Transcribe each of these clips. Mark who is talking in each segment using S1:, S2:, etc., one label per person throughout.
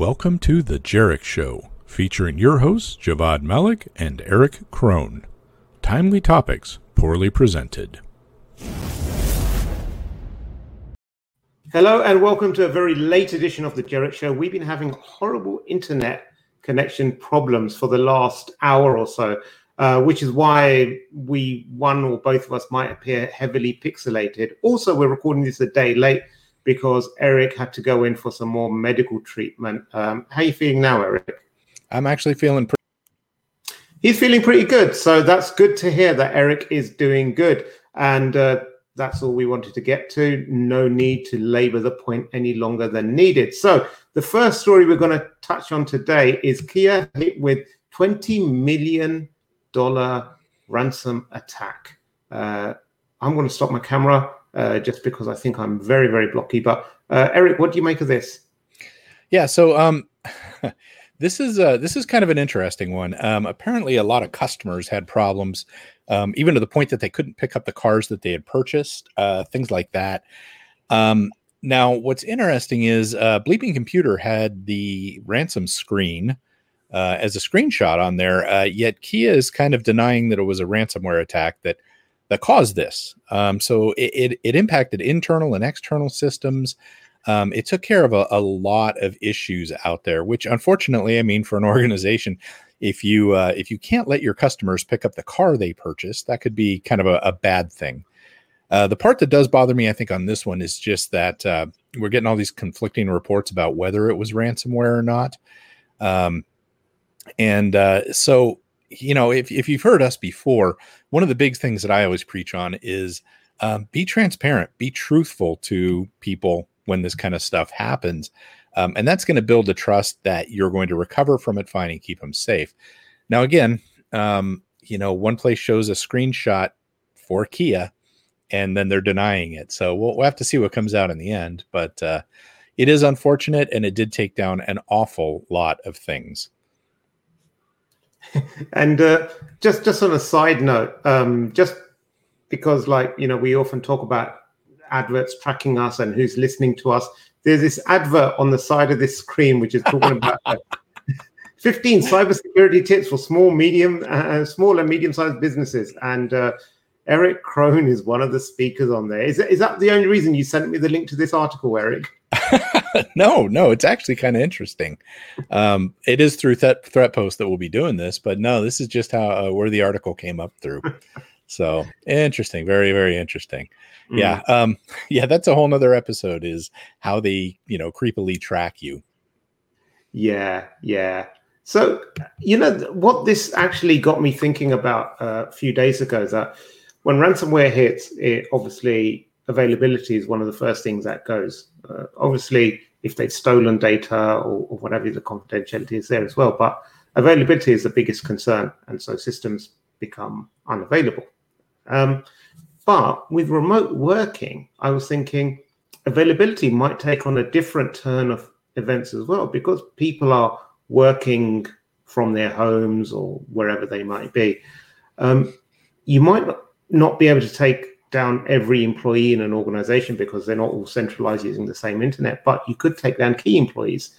S1: Welcome to The Jerich Show, featuring your hosts, Javvad Malik and Erich Kron. Timely topics, poorly presented.
S2: Hello, and welcome to a very late edition of The Jerich Show. We've been having horrible internet connection problems for the last hour or so, uh, which is why we, one or both of us, might appear heavily pixelated. Also, we're recording this a day late because Erich had to go in for some more medical treatment. Um, how are you feeling now, Erich?
S3: I'm actually feeling pretty.
S2: He's feeling pretty good. So that's good to hear that Erich is doing good. And uh, that's all we wanted to get to. No need to labor the point any longer than needed. So the first story we're going to touch on today is Kia hit with $20 million ransom attack. Uh, I'm going to stop my camera uh, just because I think I'm very, very blocky. But uh, Erich, what do you make of this?
S3: Yeah, so um, this is uh, this is kind of an interesting one. Um, apparently, a lot of customers had problems, um, even to the point that they couldn't pick up the cars that they had purchased, uh, things like that. Um, now, what's interesting is uh, Bleeping Computer had the ransom screen uh, as a screenshot on there, uh, yet Kia is kind of denying that it was a ransomware attack that that caused this. Um, so it, it, it, impacted internal and external systems. Um, it took care of a, a, lot of issues out there, which unfortunately, I mean, for an organization, if you uh, if you can't let your customers pick up the car they purchased, that could be kind of a, a bad thing. Uh, the part that does bother me, I think, on this one is just that uh, we're getting all these conflicting reports about whether it was ransomware or not. Um, and uh, so you know, if, if you've heard us before, one of the big things that I always preach on is um, be transparent, be truthful to people when this kind of stuff happens. Um, and that's going to build the trust that you're going to recover from it fine and keep them safe. Now, again, um, you know, one place shows a screenshot for Kia and then they're denying it. So we'll, we'll have to see what comes out in the end. But uh, it is unfortunate and it did take down an awful lot of things.
S2: and uh, just just on a side note, um, just because like you know we often talk about adverts tracking us and who's listening to us. There's this advert on the side of this screen which is talking about. Uh, 15 cybersecurity tips for small, medium, uh, small and medium-sized businesses, and uh, Erich Kron is one of the speakers on there. Is, is that the only reason you sent me the link to this article, Erich?
S3: no, no, it's actually kind of interesting. Um, it is through that ThreatPost that we'll be doing this, but no, this is just how uh, where the article came up through. so interesting, very, very interesting. Mm. Yeah, um, yeah, that's a whole nother episode. Is how they you know creepily track you.
S2: Yeah, yeah. So you know what this actually got me thinking about uh, a few days ago is that when ransomware hits, it obviously availability is one of the first things that goes. Uh, obviously, if they've stolen data or, or, whatever, the confidentiality is there as well. But availability is the biggest concern, and so systems become unavailable. Um, but with remote working, I was thinking availability might take on a different turn of events as well because people are working from their homes or wherever they might be. Um, you might not be able to take down every employee in an organization because they're not all centralized using the same internet, but you could take down key employees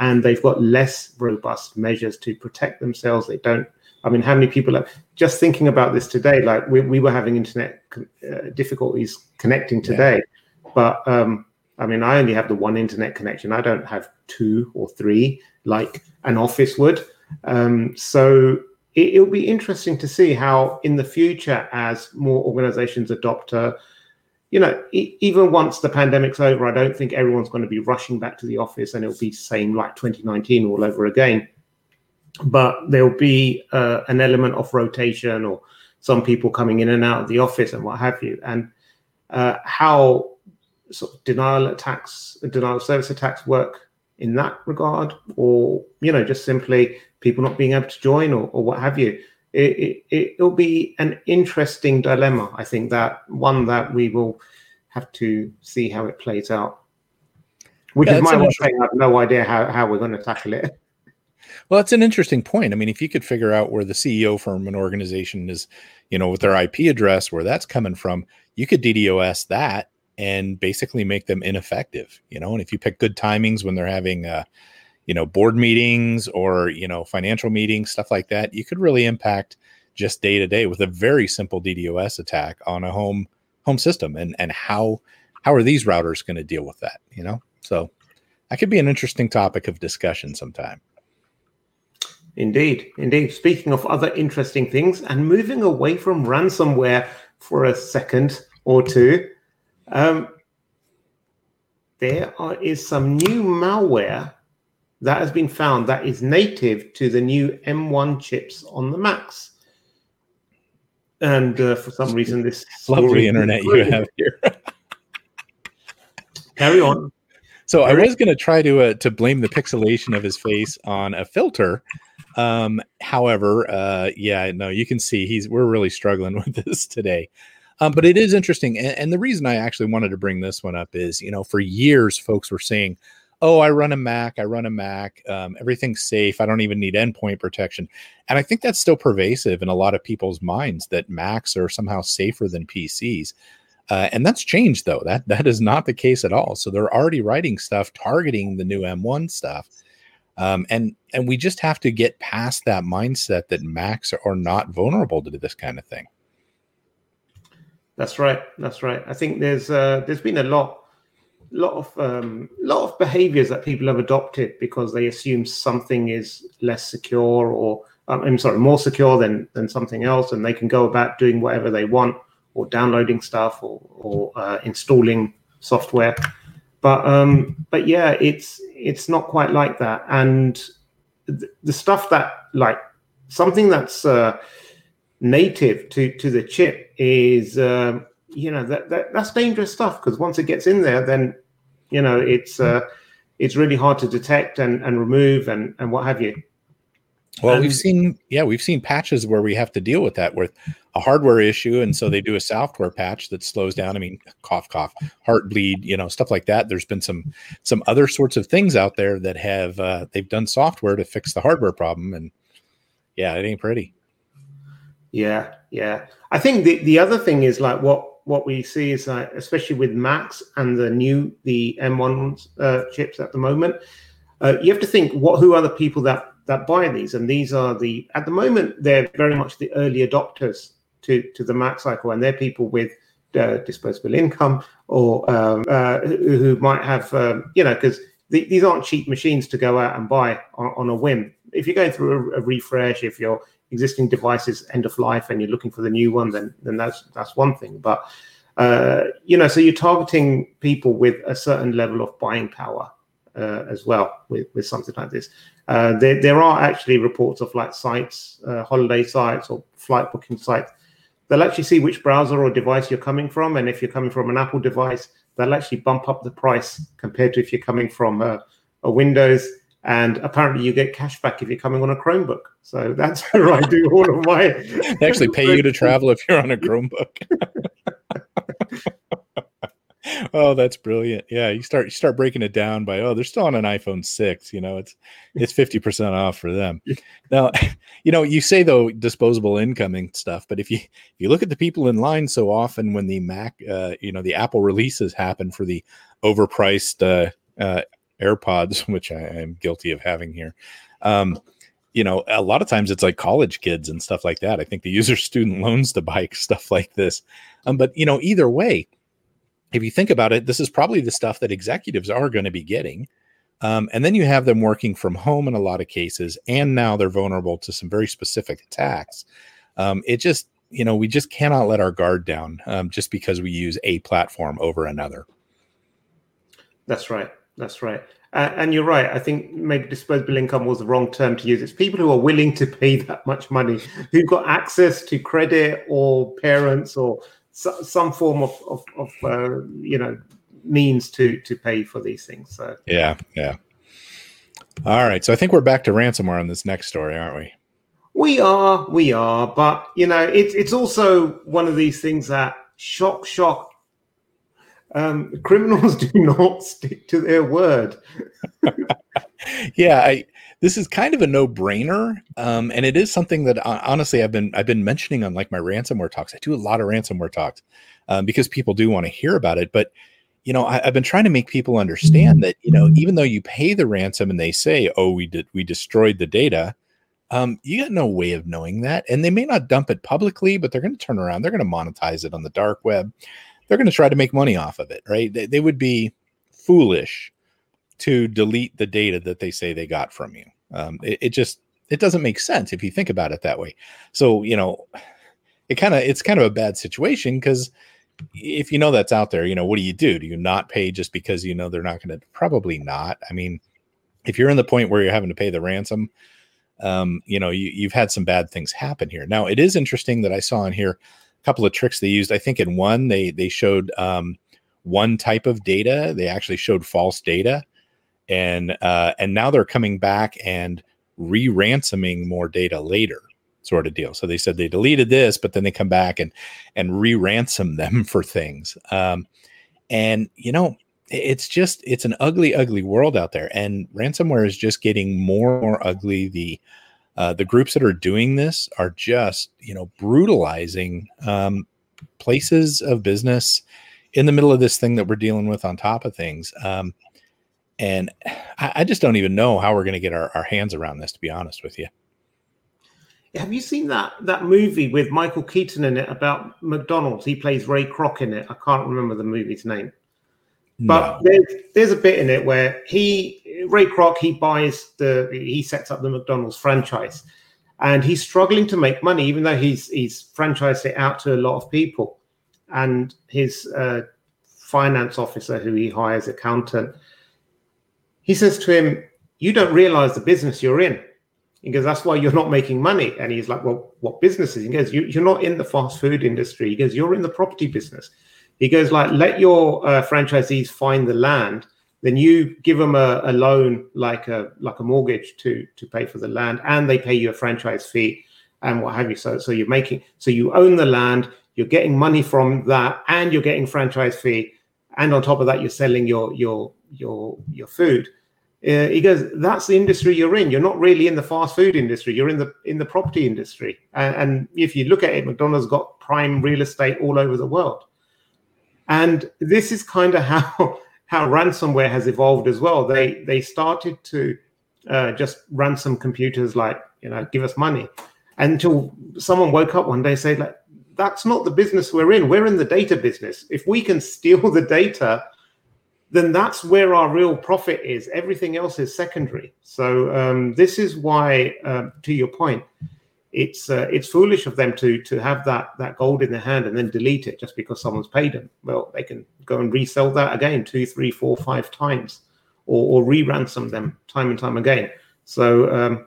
S2: and they've got less robust measures to protect themselves. They don't, I mean, how many people are just thinking about this today? Like we, we were having internet uh, difficulties connecting today, yeah. but um, I mean, I only have the one internet connection. I don't have two or three like an office would. Um, so it, will be interesting to see how in the future, as more organizations adopt a, you know, even once the pandemic's over, I don't think everyone's going to be rushing back to the office and it'll be same like 2019 all over again. But there'll be uh, an element of rotation or some people coming in and out of the office and what have you. And uh, how sort of denial attacks, denial of service attacks work in that regard, or you know, just simply people not being able to join or, or what have you. It, it, will be an interesting dilemma. I think that one that we will have to see how it plays out. Which yeah, is my one thing. I have no idea how, how we're going to tackle it.
S3: Well, that's an interesting point. I mean, if you could figure out where the CEO from an organization is, you know, with their IP address, where that's coming from, you could DDoS that and basically make them ineffective, you know. And if you pick good timings when they're having, uh, you know board meetings or you know financial meetings stuff like that you could really impact just day to day with a very simple DDoS attack on a home home system. And and how how are these routers going to deal with that you know? So that could be an interesting topic of discussion sometime.
S2: Indeed indeed. Speaking of other interesting things and moving away from ransomware for a second or two um, there are, is some new malware that has been found that is native to the new M1 chips on the Macs. And uh, for some reason, this
S3: lovely internet you have here.
S2: Carry on.
S3: So I was going to try to uh, to blame the pixelation of his face on a filter. Um, however, uh, yeah, no, you can see he's we're really struggling with this today. Um, but it is interesting, and, and the reason I actually wanted to bring this one up is, you know, for years folks were saying, "Oh, I run a Mac, I run a Mac, um, everything's safe, I don't even need endpoint protection," and I think that's still pervasive in a lot of people's minds that Macs are somehow safer than PCs. Uh, and that's changed though. That that is not the case at all. So they're already writing stuff targeting the new M1 stuff. Um, and and we just have to get past that mindset that Macs are not vulnerable to this kind of thing.
S2: That's right. That's right. I think there's uh, there's been a lot lot of um, lot of behaviors that people have adopted because they assume something is less secure or um, I'm sorry, more secure than than something else, and they can go about doing whatever they want or downloading stuff or or uh, installing software. But um, but yeah, it's it's not quite like that, and th- the stuff that like something that's uh, native to to the chip is um, you know that, that that's dangerous stuff because once it gets in there, then you know it's uh, it's really hard to detect and, and remove and and what have you.
S3: Well, and, we've seen yeah, we've seen patches where we have to deal with that with a hardware issue, and so they do a software patch that slows down. I mean, cough, cough, Heartbleed, you know, stuff like that. There's been some some other sorts of things out there that have uh, they've done software to fix the hardware problem, and yeah, it ain't pretty.
S2: Yeah, yeah. I think the, the other thing is like what what we see is like especially with Macs and the new the M1 uh, chips at the moment, uh, you have to think what who are the people that that buy these, and these are the at the moment they're very much the early adopters to to the Mac cycle, and they're people with uh, disposable income or um, uh, who, might have um, you know because the, these aren't cheap machines to go out and buy on, on a whim. If you're going through a, a refresh, if you're existing devices end of life and you're looking for the new one, then then that's that's one thing. But uh, you know, so you're targeting people with a certain level of buying power uh, as well with, with something like this. Uh, there, there are actually reports of like sites, uh, holiday sites or flight booking sites. They'll actually see which browser or device you're coming from, and if you're coming from an Apple device, they'll actually bump up the price compared to if you're coming from a, a Windows and apparently you get cash back if you're coming on a Chromebook. So that's where I do all of my.
S3: they actually pay you to travel if you're on a Chromebook. oh, that's brilliant! Yeah, you start you start breaking it down by oh, they're still on an iPhone six. You know, it's it's fifty percent off for them. Now, you know, you say though disposable income and stuff, but if you if you look at the people in line so often when the Mac, uh, you know, the Apple releases happen for the overpriced uh, uh, AirPods, which I am guilty of having here. Um, you know, a lot of times it's like college kids and stuff like that. I think they use their student loans to buy stuff like this. Um, but you know, either way, if you think about it, this is probably the stuff that executives are going to be getting. Um, and then you have them working from home in a lot of cases, and now they're vulnerable to some very specific attacks. Um, it just, you know, we just cannot let our guard down um, just because we use a platform over another.
S2: That's right. That's right. Uh, and you're right. I think maybe disposable income was the wrong term to use. It's people who are willing to pay that much money, who've got access to credit or parents or so, some form of, of, of uh, you know, means to to pay for these things. So
S3: yeah, yeah. All right. So I think we're back to ransomware on this next story, aren't we?
S2: We are, we are. But you know, it's it's also one of these things that shock, shock, um, criminals do not stick to their word.
S3: yeah, I, this is kind of a no-brainer, um, and it is something that uh, honestly I've been I've been mentioning on like my ransomware talks. I do a lot of ransomware talks um, because people do want to hear about it. But you know, I, have been trying to make people understand that, you know, even though you pay the ransom and they say, oh, we did, we destroyed the data, um, you got no way of knowing that. And they may not dump it publicly, but they're going to turn around, they're going to monetize it on the dark web. They're going to try to make money off of it, right? They, they would be foolish to delete the data that they say they got from you. Um, it, it just, it doesn't make sense if you think about it that way. So, you know, it kind of, it's kind of a bad situation because, if you know that's out there, you know, what do you do? Do you not pay just because you know they're not going to? Probably not. I mean, if you're in the point where you're having to pay the ransom, um, you know, you, you've had some bad things happen here. Now, it is interesting that I saw in here couple of tricks they used. I think in one they they showed um, one type of data. They actually showed false data, and uh, and now they're coming back and re-ransoming more data later sort of deal. So they said they deleted this, but then they come back and and re-ransom them for things. Um, and you know, it's just it's an ugly, ugly world out there, and ransomware is just getting more and more ugly. The uh, the groups that are doing this are just you know brutalizing um, places of business in the middle of this thing that we're dealing with on top of things. Um, and I, I, just don't even know how we're going to get our, our hands around this, to be honest with you.
S2: Have you seen that that movie with Michael Keaton in it about McDonald's? He plays Ray Kroc in it. I can't remember the movie's name. But no. there's there's a bit in it where he Ray Kroc he buys the he sets up the McDonald's franchise, and he's struggling to make money even though he's he's franchised it out to a lot of people, and his uh, finance officer who he hires accountant, he says to him, "You don't realize the business you're in." He goes, that's why you're not making money. And he's like, well, what business is? He goes, you, are not in the fast food industry. He goes, you're in the property business. He goes, like, let your uh, franchisees find the land, then you give them a, a, loan, like a like a mortgage to to pay for the land, and they pay you a franchise fee and what have you. So so you're making so you own the land, you're getting money from that, and you're getting franchise fee, and on top of that, you're selling your your your your food uh, he goes, "That's the industry you're in. You're not really in the fast food industry. You're in the in the property industry. And, and if you look at it, McDonald's got prime real estate all over the world. And this is kind of how how ransomware has evolved as well. They they started to uh, just ransom computers, like you know, give us money, until someone woke up one day and said, like, that's not the business we're in. We're in the data business. If we can steal the data then that's where our real profit is. Everything else is secondary. So um, this is why, uh, to your point, it's uh, it's foolish of them to to have that that gold in their hand and then delete it just because someone's paid them. Well, they can go and resell that again two, three, four, five times, or, or re-ransom them time and time again. So um,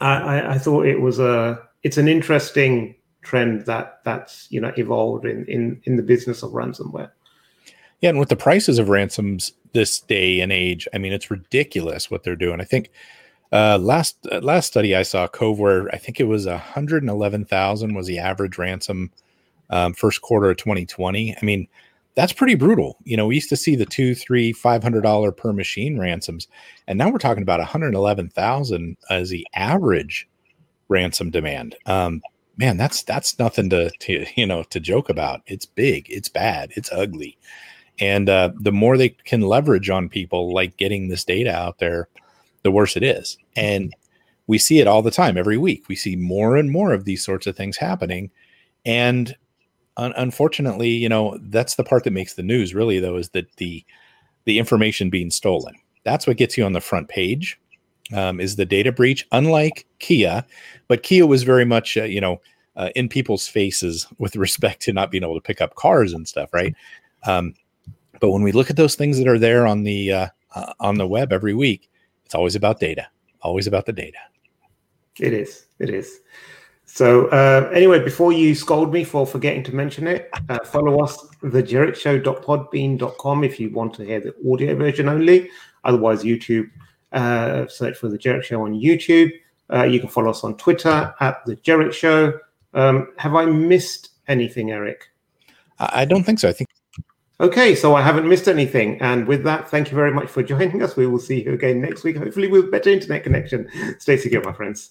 S2: I, I thought it was a it's an interesting trend that that's you know evolved in in in the business of ransomware.
S3: Yeah, and with the prices of ransoms this day and age, I mean, it's ridiculous what they're doing. I think uh, last uh, last study I saw, Coveware I think it was hundred and eleven thousand was the average ransom um, first quarter of 2020. I mean, that's pretty brutal. You know, we used to see the two, three, five hundred dollar per machine ransoms, and now we're talking about one hundred eleven thousand as the average ransom demand. Um, man, that's that's nothing to, to you know to joke about. It's big, it's bad, it's ugly. And uh, the more they can leverage on people like getting this data out there, the worse it is. And we see it all the time, every week. We see more and more of these sorts of things happening. And un- unfortunately, you know, that's the part that makes the news really, though, is that the the information being stolen. That's what gets you on the front page. Um, is the data breach? Unlike Kia, but Kia was very much, uh, you know, uh, in people's faces with respect to not being able to pick up cars and stuff, right? Um, but when we look at those things that are there on the uh, uh, on the web every week, it's always about data. Always about the data.
S2: It is. It is. So uh, anyway, before you scold me for forgetting to mention it, uh, follow us thejerichshow.podbean.com if you want to hear the audio version only. Otherwise, YouTube. Uh, search for the Jerich Show on YouTube. Uh, you can follow us on Twitter at the Jerich Show. Um, have I missed anything, Erich?
S3: I don't think so. I think
S2: Okay, so I haven't missed anything. And with that, thank you very much for joining us. We will see you again next week, hopefully with better internet connection. Stay secure, my friends.